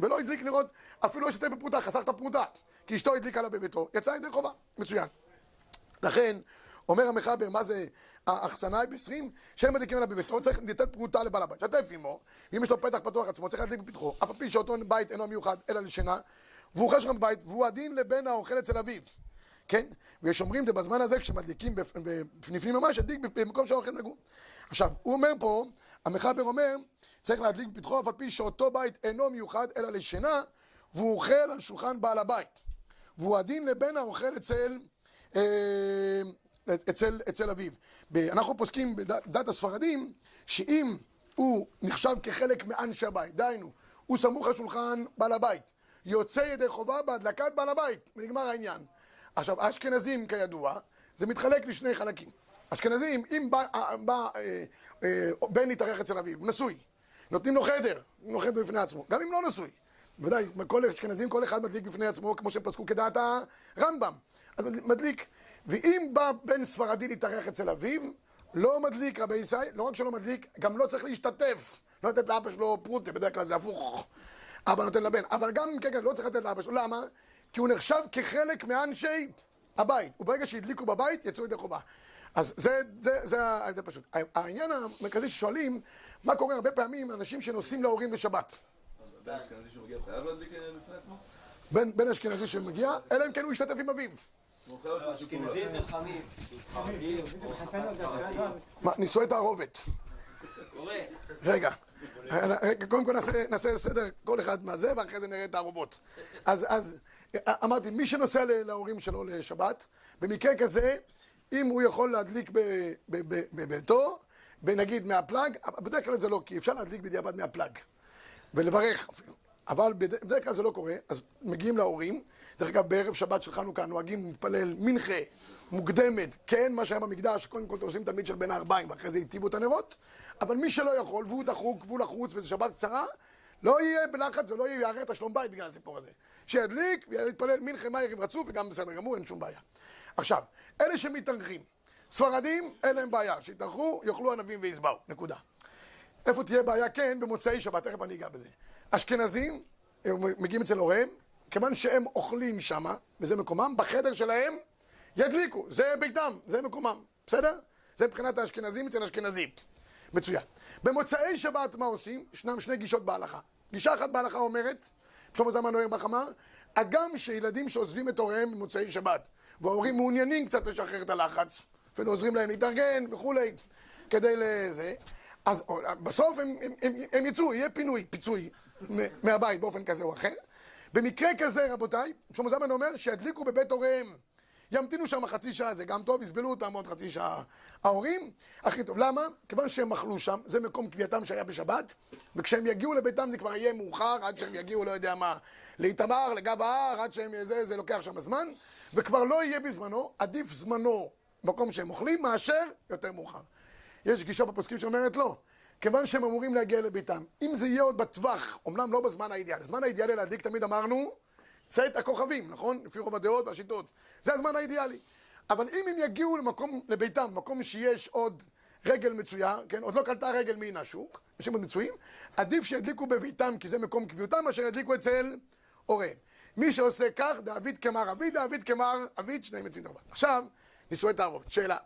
A: ולא הדליק נרות, אפילו לא השתתף בפרוטה, חסך את הפרוטה, כי אשתו הדליקה עליו בביתו, יצא ידי חובה, מצוין. לכן, אומר המחבר, מה זה האכסנאי ב-20? שאין מדליקים עליו בביתו, צריך לתת פרוטה לבעל הבית, שתף עמו, ואם יש לו פתח פתוח עצמו, צריך להדליק בפתחו, אף על פי שאותו בית אינו מיוחד אלא לשינה, והוא אוכל שם בבית, והוא הדין לבן האוכל אצל אביו. כן? ויש אומרים, זה בזמן הזה, כשמדליקים בפ- בפנים ממש, הדליק במקום שהאוכל נגור. עכשיו, הוא אומר פה, המחבר אומר, צריך להדליק בפתחו, אף על פי שאותו בית אינו מיוחד אלא לשינה, והוא אוכל על שולחן בעל הבית. והוא הדין לבן האוכל אצל, אה, אצל, אצל אביו. אנחנו פוסקים בדת הספרדים, שאם הוא נחשב כחלק מאנשי הבית, דהיינו, הוא סמוך על שולחן בעל הבית, יוצא ידי חובה בהדלקת בעל הבית, ונגמר העניין. עכשיו, האשכנזים, כידוע, זה מתחלק לשני חלקים. אשכנזים, אם בא, אה, בא אה, אה, בן להתארח אצל אביו, נשוי, נותנים לו חדר, נותנים לו חדר בפני עצמו, גם אם לא נשוי. בוודאי, כל האשכנזים, כל אחד מדליק בפני עצמו, כמו שהם פסקו כדעת הרמב"ם. אז מדליק. ואם בא בן ספרדי להתארח אצל אביו, לא מדליק רבי ישי, לא רק שלא מדליק, גם לא צריך להשתתף. לא לתת לאבא שלו פרוטה, בדרך כלל זה הפוך. אבא נותן לבן. אבל גם כן, כן, לא צריך לתת לאבא שלו. למה? כי הוא נחשב כחלק מאנשי הבית. וברגע שהדליקו בבית, יצאו ידי חובה. אז זה, זה, זה ההבדל פשוט. העניין המרכזי ששואלים, מה קורה הרבה פעמים אנשים שנוסעים להורים בשבת.
H: בן אשכנזי שמגיע, חייב להדליק אה, בפני עצמו?
A: בן, בן אשכנזי שמגיע, אלא אם כן הוא ישתתף עם אביו. מה, נישואי תערובת. רגע, רגע, קודם כל נעשה, נעשה סדר כל אחד מהזה, ואחרי זה נראה את הערובות. אז, אז אמרתי, מי שנוסע להורים שלו לשבת, במקרה כזה, אם הוא יכול להדליק בביתו, נגיד מהפלאג, בדרך כלל זה לא, כי אפשר להדליק בדיעבד מהפלאג, ולברך אפילו. אבל בד- בדרך כלל זה לא קורה, אז מגיעים להורים. דרך אגב, בערב שבת של חנוכה נוהגים להתפלל מנחה מוקדמת, כן, מה שהיה במקדש, קודם כל עושים תלמיד של בין הארבעים, ואחרי זה הטיבו את הנרות, אבל מי שלא יכול, והוא דחוק, והוא לחוץ, וזו שבת קצרה, לא יהיה בלחץ ולא יערער את השלום בית בגלל הסיפור הזה. שידליק ויתפלל מנחה מהר אם רצו, וגם בסדר גמור, אין שום בעיה. עכשיו, אלה שמתארחים, ספרדים, אין להם בעיה, שיתארחו, יאכלו ענבים ויסבאו, נקודה. איפה תהיה בעיה? כן, במוצאי שבת, תכף אני אגע בזה. אשכנזים, הם מגיעים אצל הוריהם, כיוון שהם אוכלים שמה, וזה מקומם, בחדר שלהם ידליקו, זה ביתם, זה מקומם, בסדר? זה מבחינת האשכנזים אצל אשכנזים. מצוין. במוצאי שבת מה עושים? ישנם שני גישות בהלכה. גישה אחת בהלכה אומרת, שלמה זלמן אוירבך אמר, הגם שילדים שעוזבים את הוריהם במוצאי שבת, וההורים מעוניינים קצת לשחרר את הלחץ, אפילו עוזרים להם להתארגן וכולי, כדי לזה, אז בסוף הם, הם, הם, הם יצאו, יהיה פינוי, פיצוי מהבית באופן כזה או אחר. במקרה כזה, רבותיי, שלמה זלמן אומר שידליקו בבית הוריהם. ימתינו שם חצי שעה, זה גם טוב, יסבלו אותם עוד חצי שעה. ההורים, הכי טוב. למה? כיוון שהם אכלו שם, זה מקום קביעתם שהיה בשבת, וכשהם יגיעו לביתם זה כבר יהיה מאוחר, עד שהם יגיעו, לא יודע מה, לאיתמר, לגב ההר, עד שהם... זה, זה לוקח שם זמן, וכבר לא יהיה בזמנו, עדיף זמנו במקום שהם אוכלים, מאשר יותר מאוחר. יש גישה בפוסקים שאומרת לא. כיוון שהם אמורים להגיע לביתם. אם זה יהיה עוד בטווח, אמנם לא בזמן האידיאלי. הזמן האידיאלי להדליק תמיד אמרנו, צאת הכוכבים, נכון? לפי רוב הדעות והשיטות. זה הזמן האידיאלי. אבל אם הם יגיעו למקום, לביתם, מקום שיש עוד רגל מצויה, כן? עוד לא קלטה רגל מן השוק, אנשים עוד מצויים, עדיף שידליקו בביתם, כי זה מקום קביעותם, מאשר ידליקו אצל הוריהם. מי שעושה כך, דאביד כמר אביד, דאביד כמר אביד, שניהם יוצאים דרבן. עכשיו, נישואי תערובת. שאלה.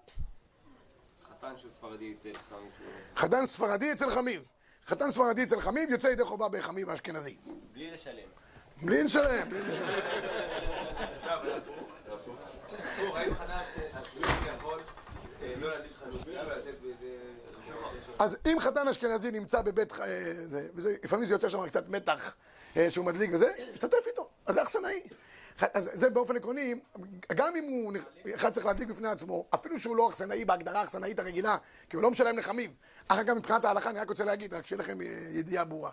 J: חתן של ספרדי אצל חמיש.
A: חתן ספרדי אצל חמיב. חתן ספרדי אצל חמיב יוצא ידי חובה בחמיב האשכנזי.
F: בלי לשלם.
A: בלי לשלם. אז אם חתן אשכנזי נמצא בבית, אה, לפעמים זה יוצא שם קצת מתח אה, שהוא מדליק וזה, השתתף איתו, אז זה אכסנאי. אז זה באופן עקרוני, גם אם הוא אחד צריך להדליק בפני עצמו, אפילו שהוא לא אכסנאי בהגדרה האכסנאית הרגילה, כי הוא לא משלם לחמיב. אחר כך מבחינת ההלכה, אני רק רוצה להגיד, רק שיהיה לכם אה, ידיעה ברורה.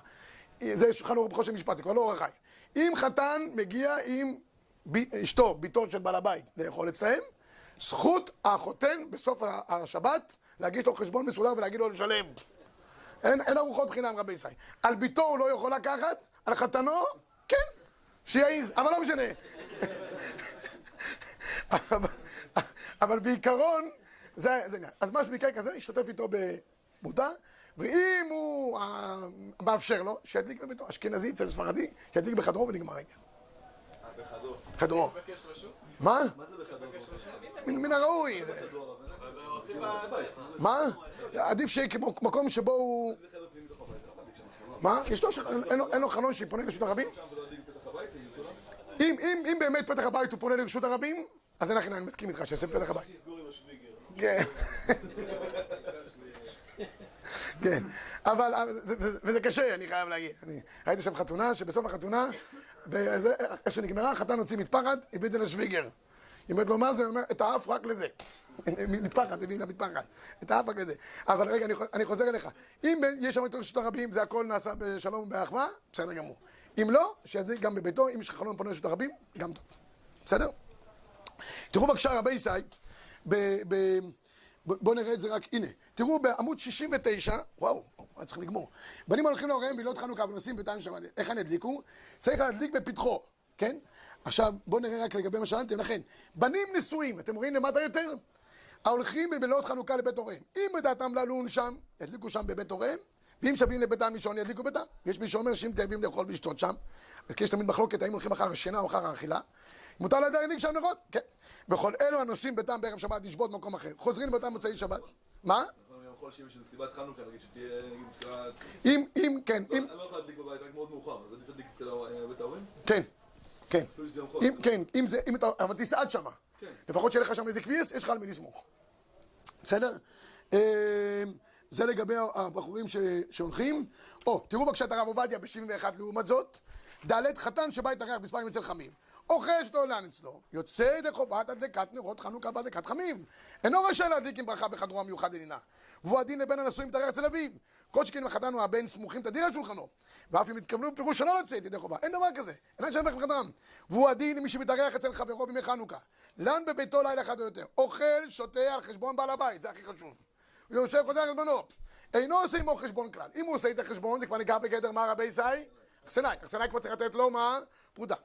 A: זה שולחן ערוך בחושן משפט, זה כבר לא אורח חי. אם חתן מגיע עם ב- אשתו, בתו של בעל הבית, לאכול אצלהם, זכות החותן בסוף השבת להגיש לו חשבון מסודר ולהגיד לו לשלם. אין, אין ארוחות חינם רבי ישראל. על ביתו הוא לא יכול לקחת, על חתנו, כן, שיעז, אבל לא משנה. אבל, אבל בעיקרון, זה העניין. אז מה שבמקרה כזה, ישתתף איתו במודע, ואם הוא אה, מאפשר לו, שידליק בביתו. אשכנזי אצל ספרדי, שידליק בחדרו ונגמר העניין.
J: בחדור.
A: חדרו. מה?
H: מה זה בחדר?
A: מן הראוי. זה- מה? עדיף שיהיה כמו- מקום שבו הוא...
H: לא.
A: מה? יש לו אין לו- חלון שיפונה לרשות הרבים? אם, אם, אם באמת פתח הבית הוא פונה לרשות הרבים, אז אין לכם, אני מסכים איתך, שיעשה פתח הבית. כן. כן, אבל זה- וזה קשה, אני חייב להגיד. אני ראיתי שם חתונה, שבסוף החתונה, איך שנגמרה, החתן הוציא מטפחת, הביא את זה לשוויגר. היא אומרת לו, מה זה? הוא אומר, את האף רק לזה. מטפחת, הביא לה מטפחת. את האף רק לזה. אבל רגע, אני חוז- אני חוזר אליך. אם יש שם את רשות הרבים, זה הכל נעשה בשלום ובאחווה, בסדר גמור. אם לא, שיזיק גם בביתו, אם יש לך חלון פונה לרשות הרבים, גם טוב. בסדר? תראו בבקשה רבי ישי, בואו נראה את זה רק, הנה, תראו בעמוד 69, וואו, היה צריך לגמור. בנים הולכים להוריהם בעילות חנוכה ונוסעים בינתיים שם, איך הם ידליקו? צריך להדליק בפתחו, כן? עכשיו, בואו נראה רק לגבי מה שאלתם, לכן, בנים נשואים, אתם רואים למטה יותר? ההולכים בלילות חנוכה לבית הוריהם. אם בדעתם ללון שם, ידליקו שם בבית הוריהם, ואם שבים לביתם לישון, ידליקו ביתם. יש מי שאומר שאם תאבים לאכול ולשתות שם, אז כי יש תמיד מחלוקת האם הולכים אחר השינה או אחר האכילה, מותר לאדם להדליק שם נרות? כן. וכל אלו הנוסעים ביתם בערב שבת לשבות במקום אחר, חוזרים לביתם מוצאי שבת. מה?
H: אנחנו יכול שיהיה בשביל מסיבת חנוכה, נגיד שתהיה, נגיד, לקראת...
A: אם, אם, כן, אם,
H: אני לא יכול להדליק בבית, רק מאוד מאוחר, אז עדיף להדליק אצל ה- בית ההורים?
A: כן, כן. אם, כן, אם זה, אם אתה, אבל תסעד שמה.
H: כן.
A: לפחות שיהיה לך שם איזה כביס, יש לך על מי לסמוך. בסדר? אה, זה לגבי הבחורים שהולכים. או, תראו בבקשה את הרב עובדיה ב-71 לעומת זאת. ד' חתן שבא התארח מספרים אצל חמים. אוכל שאתה עולן אצלו, יוצא ידי חובת הדלקת נרות חנוכה בהדלקת חמים. אינו רשאי להדליק עם ברכה בחדרו המיוחד אלינה. והוא הדין לבן הנשוי מתארח אצל אביו. כל שכן החתן או הבן סמוכים תדיר על שולחנו. ואף אם התכוונו בפירוש שלא לצאת ידי חובה. אין דבר כזה. אין שם בחדרם. והוא הדין למי שמתארח אצל חברו בימי חנוכה. לן בביתו לילה אחד או יותר. אוכל, שותה על חשבון בעל הבית, זה הכי חשוב. הוא יושב חוזר חשבונו. אינו עושה עמו חשבון כלל. אם הוא עושה את החשבון, זה כבר נקרא בגדר מה רבי ישי? אכסנאי. אכסנאי כבר צריך לתת לו מה? פרודה.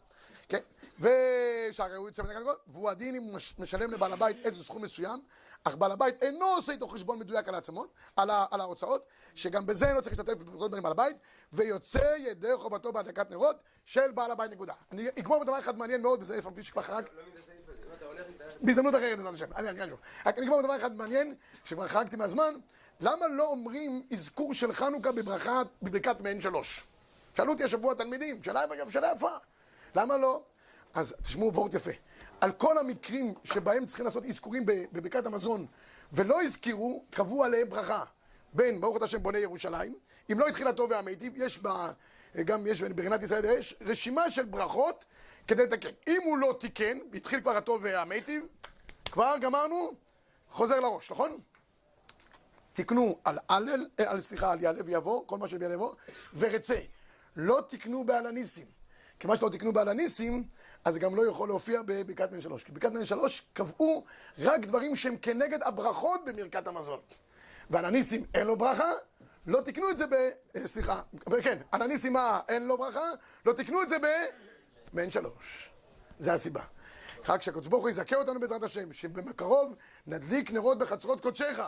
A: כן. ושהרי הוא יוצא בנגד והוא הדין אם הוא מש- משלם לבעל הבית איזה סכום מסוים, אך בעל הבית אינו עושה איתו חשבון מדויק על העצמות, על, ה, על ההוצאות, שגם בזה אינו צריך להשתתף בפרוטות בין בעל הבית, ויוצא ידי חובתו בהדלקת נרות של בעל הבית נקודה. אני אגמור בדבר אחד מעניין מאוד, וזה איפה שכבר חרג,
J: לא.
A: בהזדמנות אחרת, בעזרת השם. אני. רק אני אגמור בדבר אחד מעניין, שכבר חרגתי מהזמן, למה לא אומרים אזכור של חנוכה בברכת מעין שלוש? שאלו אותי השבוע תלמידים, שאלה שאלה יפה. למה לא? אז תשמעו וורט יפה. על כל המקרים שבהם צריכים לעשות אזכורים ב- בברכת המזון, ולא הזכירו, קבעו עליהם ברכה. בין ברוך אתה השם בוני ירושלים, אם לא התחיל הטוב והמיטיב, יש בה, גם יש ברנת ישראל, יש רשימה של ברכות כדי לתקן. אם הוא לא תיקן, התחיל כבר הטוב והמיטיב, כבר גמרנו, חוזר לראש, נכון? תקנו על הלל, אה, סליחה, על יעלה ויבוא, כל מה שביעלה יבוא, ורצה. לא תקנו בעל הניסים. כיוון שלא תקנו בעל הניסים, אז זה גם לא יכול להופיע בברכת בן שלוש. כי בברכת בן שלוש קבעו רק דברים שהם כנגד הברכות במרכת המזון. ועל הניסים אין לו ברכה, לא תקנו את זה ב... אה, סליחה, כן, הניסים מה אין לו ברכה, לא תקנו את זה ב... שלוש. זה הסיבה. חג שהקדוש ברוך הוא יזכה אותנו בעזרת השם, שבקרוב נדליק נרות בחצרות קודשך.